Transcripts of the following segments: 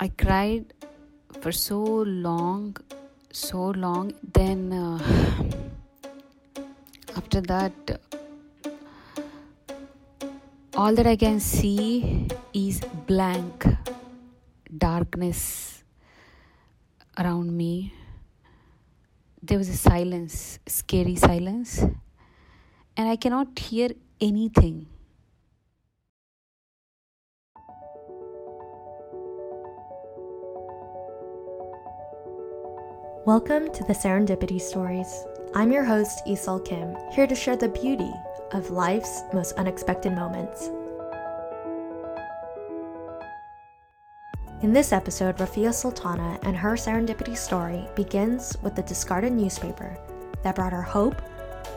I cried for so long, so long. Then, uh, after that, all that I can see is blank darkness around me. There was a silence, scary silence, and I cannot hear anything. Welcome to the Serendipity Stories. I'm your host, Isol Kim, here to share the beauty of life's most unexpected moments. In this episode, Rafia Sultana and her serendipity story begins with the discarded newspaper that brought her hope,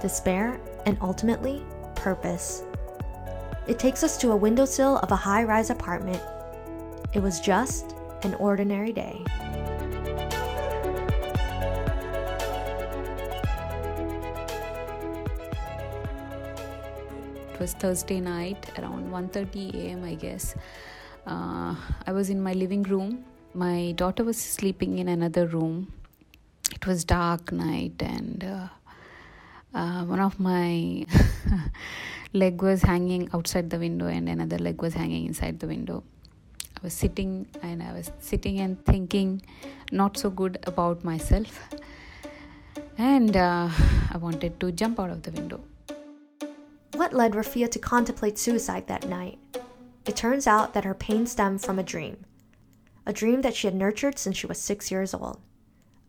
despair, and ultimately, purpose. It takes us to a windowsill of a high rise apartment. It was just an ordinary day. Was Thursday night around 1:30 a.m. I guess. Uh, I was in my living room. My daughter was sleeping in another room. It was dark night and uh, uh, one of my leg was hanging outside the window and another leg was hanging inside the window. I was sitting and I was sitting and thinking not so good about myself and uh, I wanted to jump out of the window what led Rafia to contemplate suicide that night? It turns out that her pain stemmed from a dream. A dream that she had nurtured since she was six years old.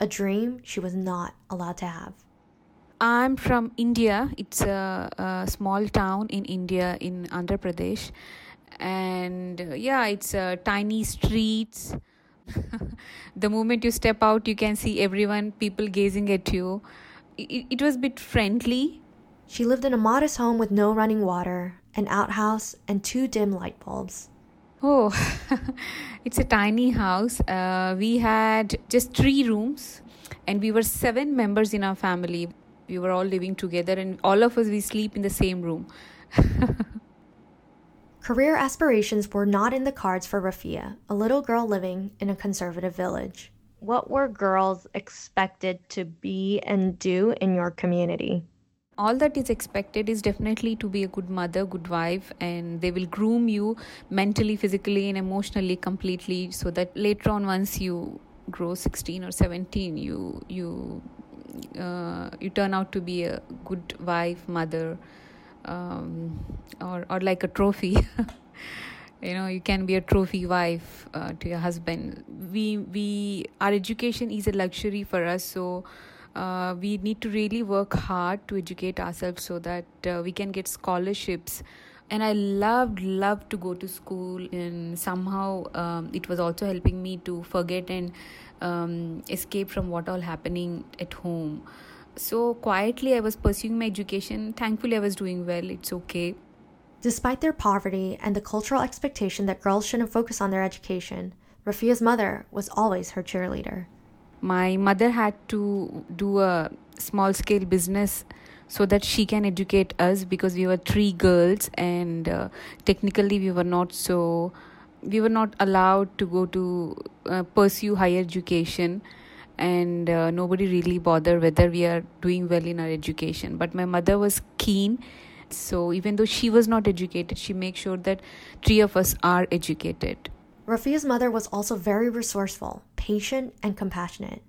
A dream she was not allowed to have. I'm from India. It's a, a small town in India, in Andhra Pradesh. And uh, yeah, it's uh, tiny streets. the moment you step out, you can see everyone, people gazing at you. It, it was a bit friendly she lived in a modest home with no running water, an outhouse, and two dim light bulbs. Oh, it's a tiny house. Uh, we had just three rooms, and we were seven members in our family. We were all living together, and all of us we sleep in the same room. Career aspirations were not in the cards for Rafia, a little girl living in a conservative village. What were girls expected to be and do in your community? All that is expected is definitely to be a good mother good wife and they will groom you mentally physically and emotionally completely so that later on once you grow 16 or 17 you you uh, you turn out to be a good wife mother um, or or like a trophy. You know you can be a trophy wife uh, to your husband. We we our education is a luxury for us so uh, we need to really work hard to educate ourselves so that uh, we can get scholarships. And i loved loved to go to school and somehow um, it was also helping me to forget and um, escape from what all happening at home. So quietly i was pursuing my education. Thankfully i was doing well. It's okay. Despite their poverty and the cultural expectation that girls shouldn't focus on their education rafia's mother was always her cheerleader my mother had to do a small scale business so that she can educate us because we were three girls and uh, technically we were not so we were not allowed to go to uh, pursue higher education and uh, nobody really bothered whether we are doing well in our education. But my mother was keen so even though she was not educated she made sure that three of us are educated Rafia's mother was also very resourceful, patient, and compassionate.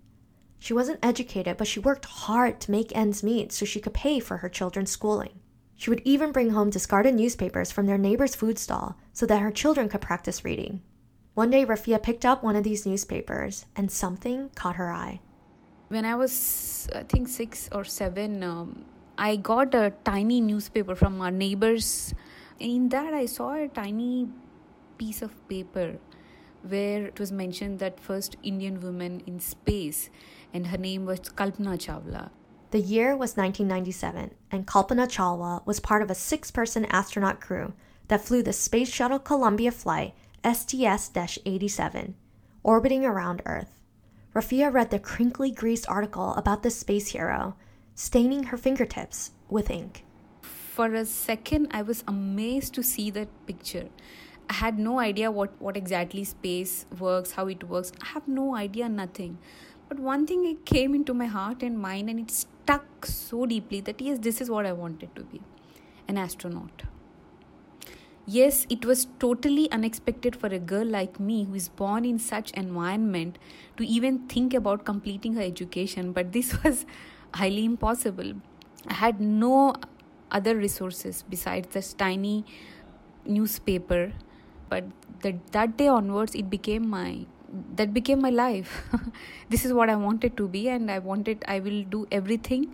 She wasn't educated, but she worked hard to make ends meet so she could pay for her children's schooling. She would even bring home discarded newspapers from their neighbor's food stall so that her children could practice reading. One day, Rafia picked up one of these newspapers and something caught her eye. When I was, I think, six or seven, um, I got a tiny newspaper from our neighbors. In that, I saw a tiny piece of paper where it was mentioned that first Indian woman in space and her name was Kalpana Chawla. The year was 1997 and Kalpana Chawla was part of a six-person astronaut crew that flew the Space Shuttle Columbia flight STS-87 orbiting around Earth. Rafia read the crinkly greased article about the space hero, staining her fingertips with ink. For a second I was amazed to see that picture I had no idea what, what exactly space works, how it works. I have no idea, nothing. But one thing it came into my heart and mind and it stuck so deeply that yes, this is what I wanted to be an astronaut. Yes, it was totally unexpected for a girl like me who is born in such environment to even think about completing her education, but this was highly impossible. I had no other resources besides this tiny newspaper, but that that day onwards it became my that became my life. this is what I wanted to be and I wanted I will do everything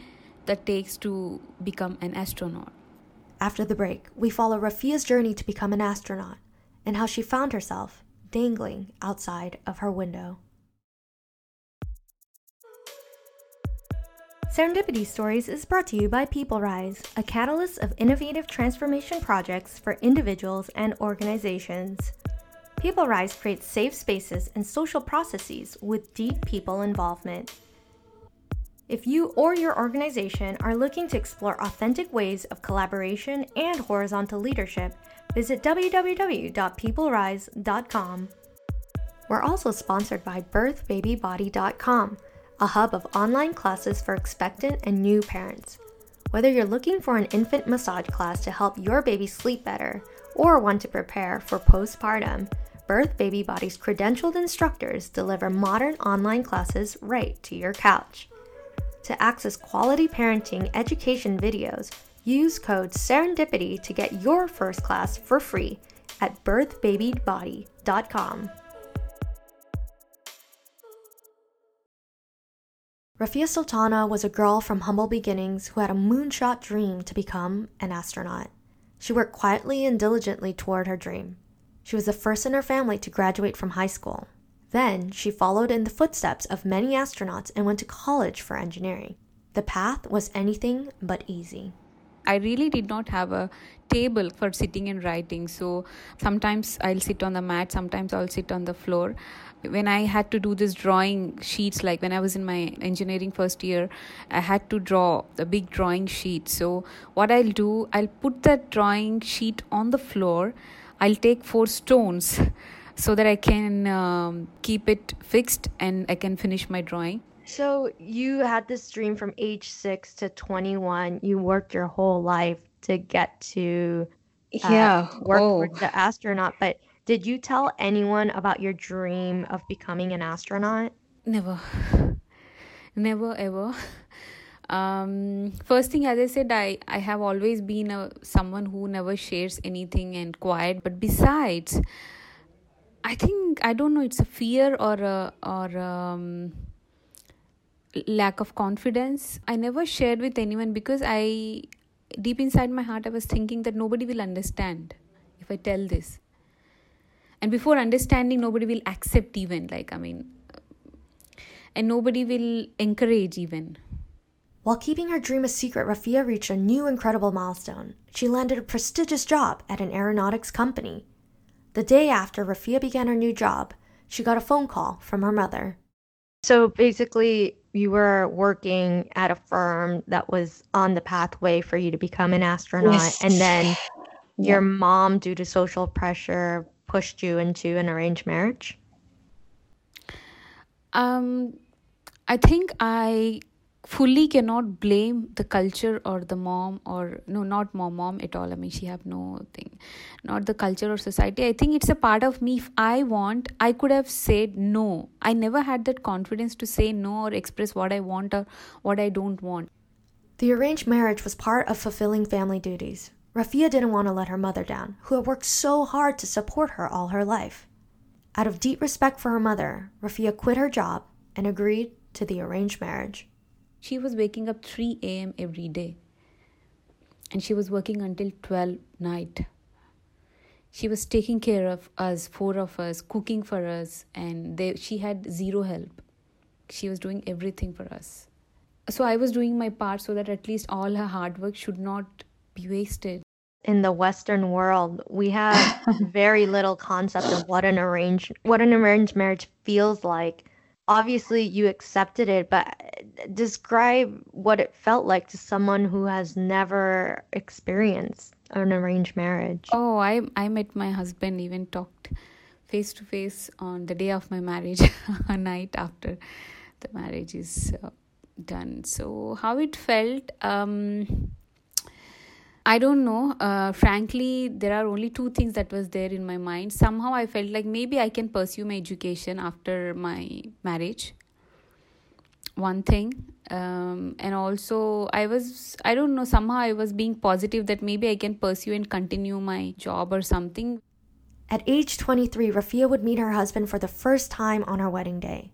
that takes to become an astronaut. After the break, we follow Rafia's journey to become an astronaut and how she found herself dangling outside of her window. Serendipity Stories is brought to you by PeopleRise, a catalyst of innovative transformation projects for individuals and organizations. PeopleRise creates safe spaces and social processes with deep people involvement. If you or your organization are looking to explore authentic ways of collaboration and horizontal leadership, visit www.peoplerise.com. We're also sponsored by birthbabybody.com, a hub of online classes for expectant and new parents. Whether you're looking for an infant massage class to help your baby sleep better or want to prepare for postpartum, Birth Baby Body's credentialed instructors deliver modern online classes right to your couch. To access quality parenting education videos, use code SERENDIPITY to get your first class for free at birthbabybody.com. Rafia Sultana was a girl from humble beginnings who had a moonshot dream to become an astronaut. She worked quietly and diligently toward her dream. She was the first in her family to graduate from high school. Then she followed in the footsteps of many astronauts and went to college for engineering. The path was anything but easy. I really did not have a table for sitting and writing. So sometimes I'll sit on the mat, sometimes I'll sit on the floor. When I had to do this drawing sheets, like when I was in my engineering first year, I had to draw a big drawing sheet. So what I'll do, I'll put that drawing sheet on the floor. I'll take four stones so that I can um, keep it fixed and I can finish my drawing. So you had this dream from age six to 21. You worked your whole life to get to uh, yeah work oh. for the astronaut. But did you tell anyone about your dream of becoming an astronaut? Never, never ever. Um, first thing, as I said, I, I have always been a someone who never shares anything and quiet. But besides, I think I don't know. It's a fear or a, or um, lack of confidence. I never shared with anyone because I, deep inside my heart, I was thinking that nobody will understand if I tell this. And before understanding, nobody will accept even. Like I mean, and nobody will encourage even. While keeping her dream a secret, Rafia reached a new incredible milestone. She landed a prestigious job at an aeronautics company. The day after Rafia began her new job, she got a phone call from her mother. So basically, you were working at a firm that was on the pathway for you to become an astronaut, yes. and then your mom, due to social pressure, pushed you into an arranged marriage? Um, I think I fully cannot blame the culture or the mom or no not mom mom at all. I mean she have no thing. Not the culture or society. I think it's a part of me. If i want i could have said no. I never had that confidence to say no or express what i want or what i don't want. The arranged marriage was part of fulfilling family duties. Rafia didn't want to let her mother down who had worked so hard to support her all her life. Out of deep respect for her mother rafia quit her job and agreed to the arranged marriage she was waking up 3 a.m. every day and she was working until 12 night. She was taking care of us, four of us, cooking for us, and they, she had zero help. She was doing everything for us. So I was doing my part so that at least all her hard work should not be wasted. In the Western world, we have very little concept of what an arranged what an arranged marriage feels like obviously you accepted it, but describe what it felt like to someone who has never experienced an arranged marriage? Oh, I I met my husband even talked face to face on the day of my marriage, a night after the marriage is uh, done. So how it felt um I don't know. Uh, frankly, there are only two things that was there in my mind. Somehow I felt like maybe I can pursue my education after my marriage. One thing, um, and also I was I don't know. Somehow I was being positive that maybe I can pursue and continue my job or something. At age 23, Rafia would meet her husband for the first time on her wedding day.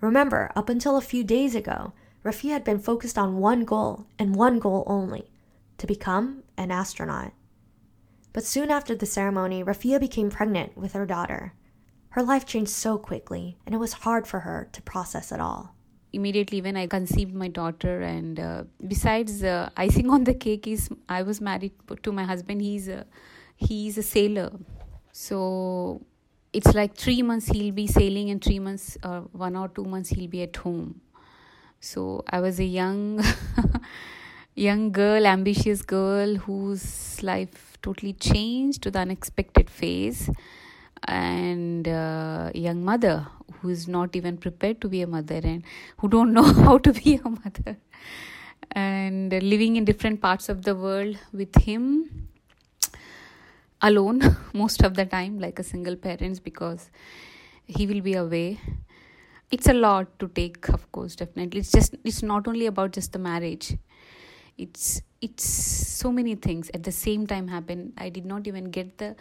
Remember, up until a few days ago, Rafia had been focused on one goal and one goal only to become an astronaut. But soon after the ceremony, Rafia became pregnant with her daughter. Her life changed so quickly, and it was hard for her to process it all. Immediately, when I conceived my daughter, and uh, besides uh, icing on the cake, is I was married to my husband. He's a he's a sailor, so it's like three months he'll be sailing, and three months, uh, one or two months he'll be at home. So I was a young young girl, ambitious girl whose life totally changed to the unexpected phase, and uh, young mother who is not even prepared to be a mother and who don't know how to be a mother, and living in different parts of the world with him alone most of the time like a single parents because he will be away. It's a lot to take of course definitely. It's just it's not only about just the marriage it's it's so many things at the same time happen. I did not even get the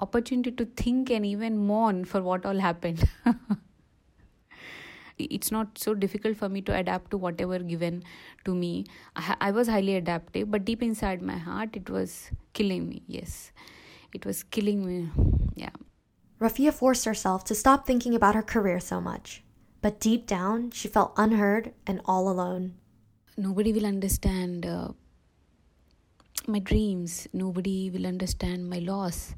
opportunity to think and even mourn for what all happened. It's not so difficult for me to adapt to whatever given to me. I, I was highly adaptive but deep inside my heart it was killing me yes. It was killing me yeah. Rafia forced herself to stop thinking about her career so much. But deep down she felt unheard and all alone nobody will understand uh, my dreams. Nobody will understand my loss.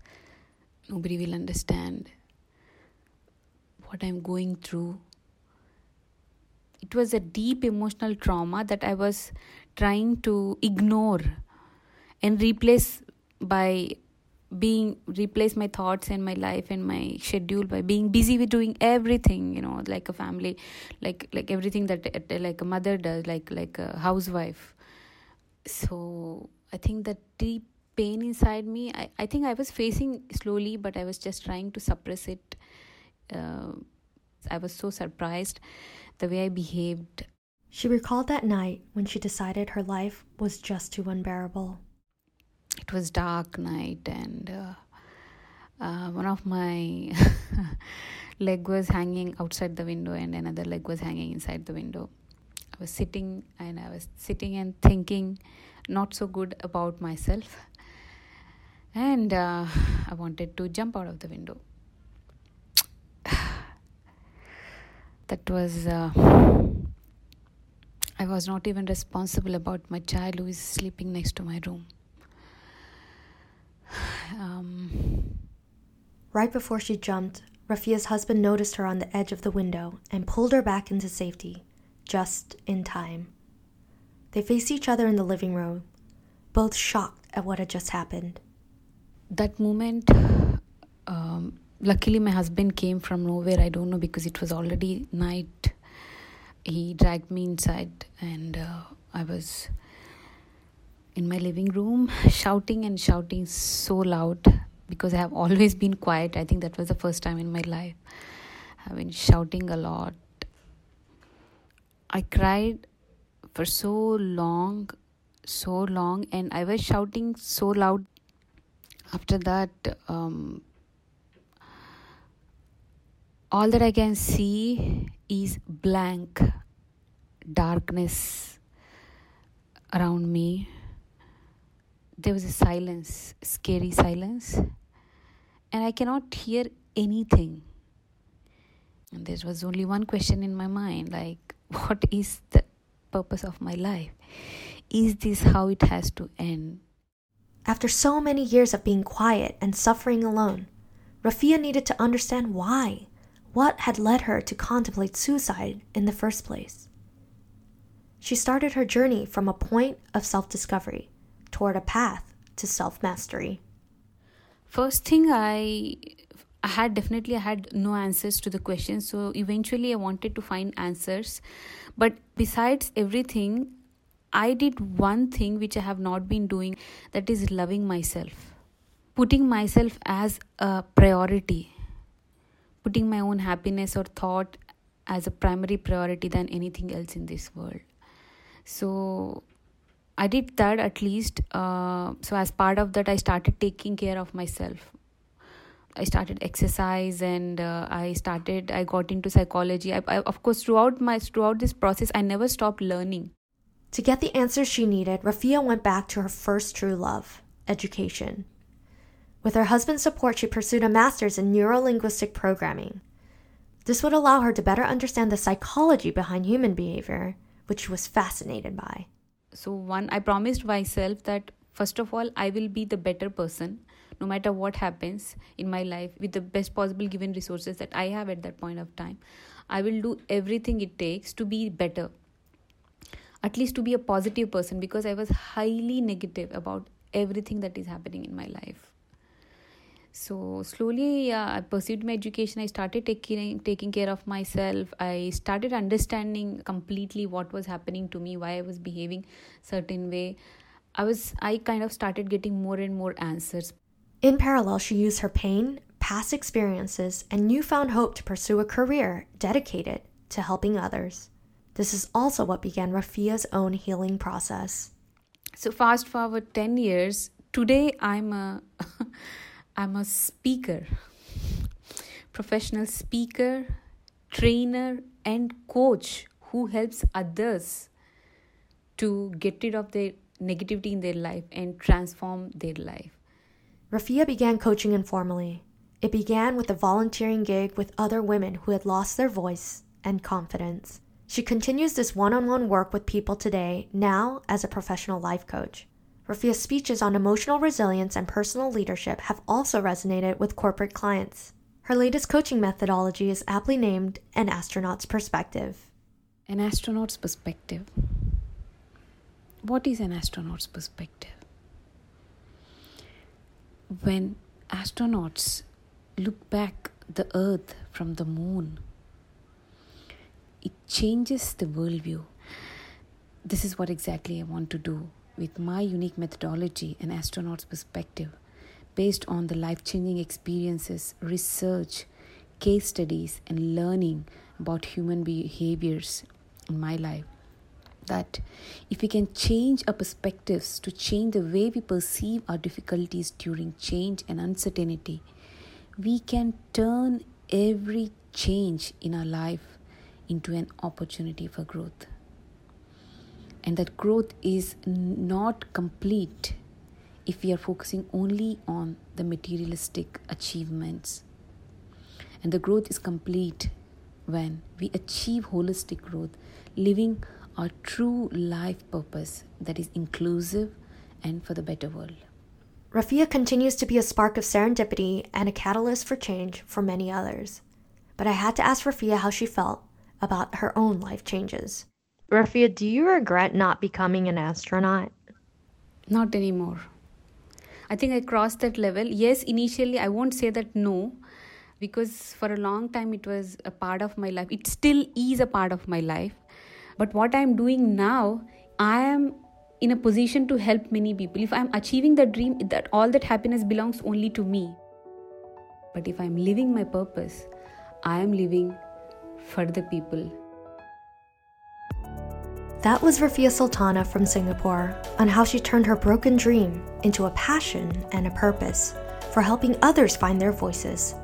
Nobody will understand what i'm going through. It was a deep emotional trauma that i was trying to ignore and replace by being replace my thoughts and my life and my schedule by being busy with doing everything you know like a family like like everything that like a mother does like like a housewife. So i think that deep pain inside me i, I think i was facing slowly but i was just trying to suppress it. Uh, i was so surprised the way i behaved. She recalled that night when she decided her life was just too unbearable it was dark night and uh, uh, one of my leg was hanging outside the window and another leg was hanging inside the window. I was sitting and i was sitting and thinking not so good about myself. And uh, i wanted to jump out of the window. That was uh, i was not even responsible about my child who is sleeping next to my room um, right before she jumped, Rafia's husband noticed her on the edge of the window and pulled her back into safety, just in time. They faced each other in the living room, both shocked at what had just happened. That moment, um, luckily, my husband came from nowhere. I don't know because it was already night. He dragged me inside, and uh, I was in my living room shouting and shouting so loud because I have always been quiet. I think that was the first time in my life. I've been shouting a lot. I cried for so long, so long, and I was shouting so loud. After that, um, all that I can see is blank darkness around me there was a silence, scary silence, and I cannot hear anything. And there was only one question in my mind like, what is the purpose of my life? Is this how it has to end? After so many years of being quiet and suffering alone, Rafia needed to understand why. What had led her to contemplate suicide in the first place? She started her journey from a point of self discovery toward a path to self mastery? First thing I I had definitely I had no answers to the questions so eventually I wanted to find answers. But besides everything I did one thing which I have not been doing that is loving myself. Putting myself as a priority. Putting my own happiness or thought as a primary priority than anything else in this world. So i did that at least uh, so as part of that i started taking care of myself. I started exercise and uh, i started i got into psychology. I, I, of course throughout my throughout this process i never stopped learning. To get the answers she needed rafia went back to her first true love education. With her husband's support she pursued a master's in neurolinguistic programming. This would allow her to better understand the psychology behind human behavior which she was fascinated by so one i promised myself that first of all i will be the better person no matter what happens in my life with the best possible given resources that i have at that point of time. I will do everything it takes to be better at least to be a positive person because i was highly negative about everything that is happening in my life so slowly uh, i pursued my education. I started taking taking care of myself. I started understanding completely what was happening to me why i was behaving certain way. I was i kind of started getting more and more answers. In parallel she used her pain past experiences and newfound hope to pursue a career dedicated to helping others. This is also what began rafia's own healing process. So fast forward 10 years. Today i'm a I'm a speaker, professional speaker, trainer, and coach who helps others to get rid of their negativity in their life and transform their life. Rafia began coaching informally. It began with a volunteering gig with other women who had lost their voice and confidence. She continues this one on one work with people today, now as a professional life coach. Rafia's speeches on emotional resilience and personal leadership have also resonated with corporate clients. Her latest coaching methodology is aptly named An Astronaut's Perspective. An astronaut's perspective. What is an astronaut's perspective? When astronauts look back the earth from the moon, it changes the worldview. This is what exactly I want to do with my unique methodology and astronaut's perspective based on the life changing experiences, research, case studies, and learning about human behaviors in my life. That if we can change our perspectives to change the way we perceive our difficulties during change and uncertainty, we can turn every change in our life into an opportunity for growth and that growth is not complete if we are focusing only on the materialistic achievements. And the growth is complete when we achieve holistic growth, living our true life purpose that is inclusive and for the better world. Rafia continues to be a spark of serendipity and a catalyst for change for many others. But I had to ask Rafia how she felt about her own life changes. Rafia, do you regret not becoming an astronaut? Not anymore. I think I crossed that level. Yes, initially I won't say that no, because for a long time it was a part of my life. It still is a part of my life. But what I'm doing now, I am in a position to help many people. If I'm achieving the dream, that all that happiness belongs only to me. But if I'm living my purpose, I am living for the people that was Rafia Sultana from Singapore on how she turned her broken dream into a passion and a purpose for helping others find their voices,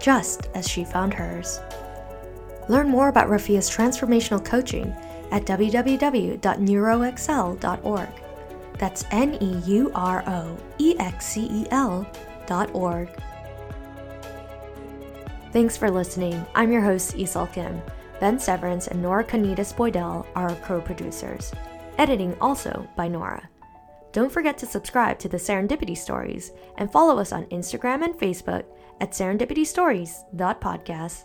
just as she found hers. Learn more about Rafia's transformational coaching at www.neuroexcel.org. That's N E U R O E X C E L dot org. Thanks for listening. I'm your host, Isol Kim. Ben Severance and Nora Canitas Boydell are our co producers. Editing also by Nora. Don't forget to subscribe to the Serendipity Stories and follow us on Instagram and Facebook at serendipitostories.podcast.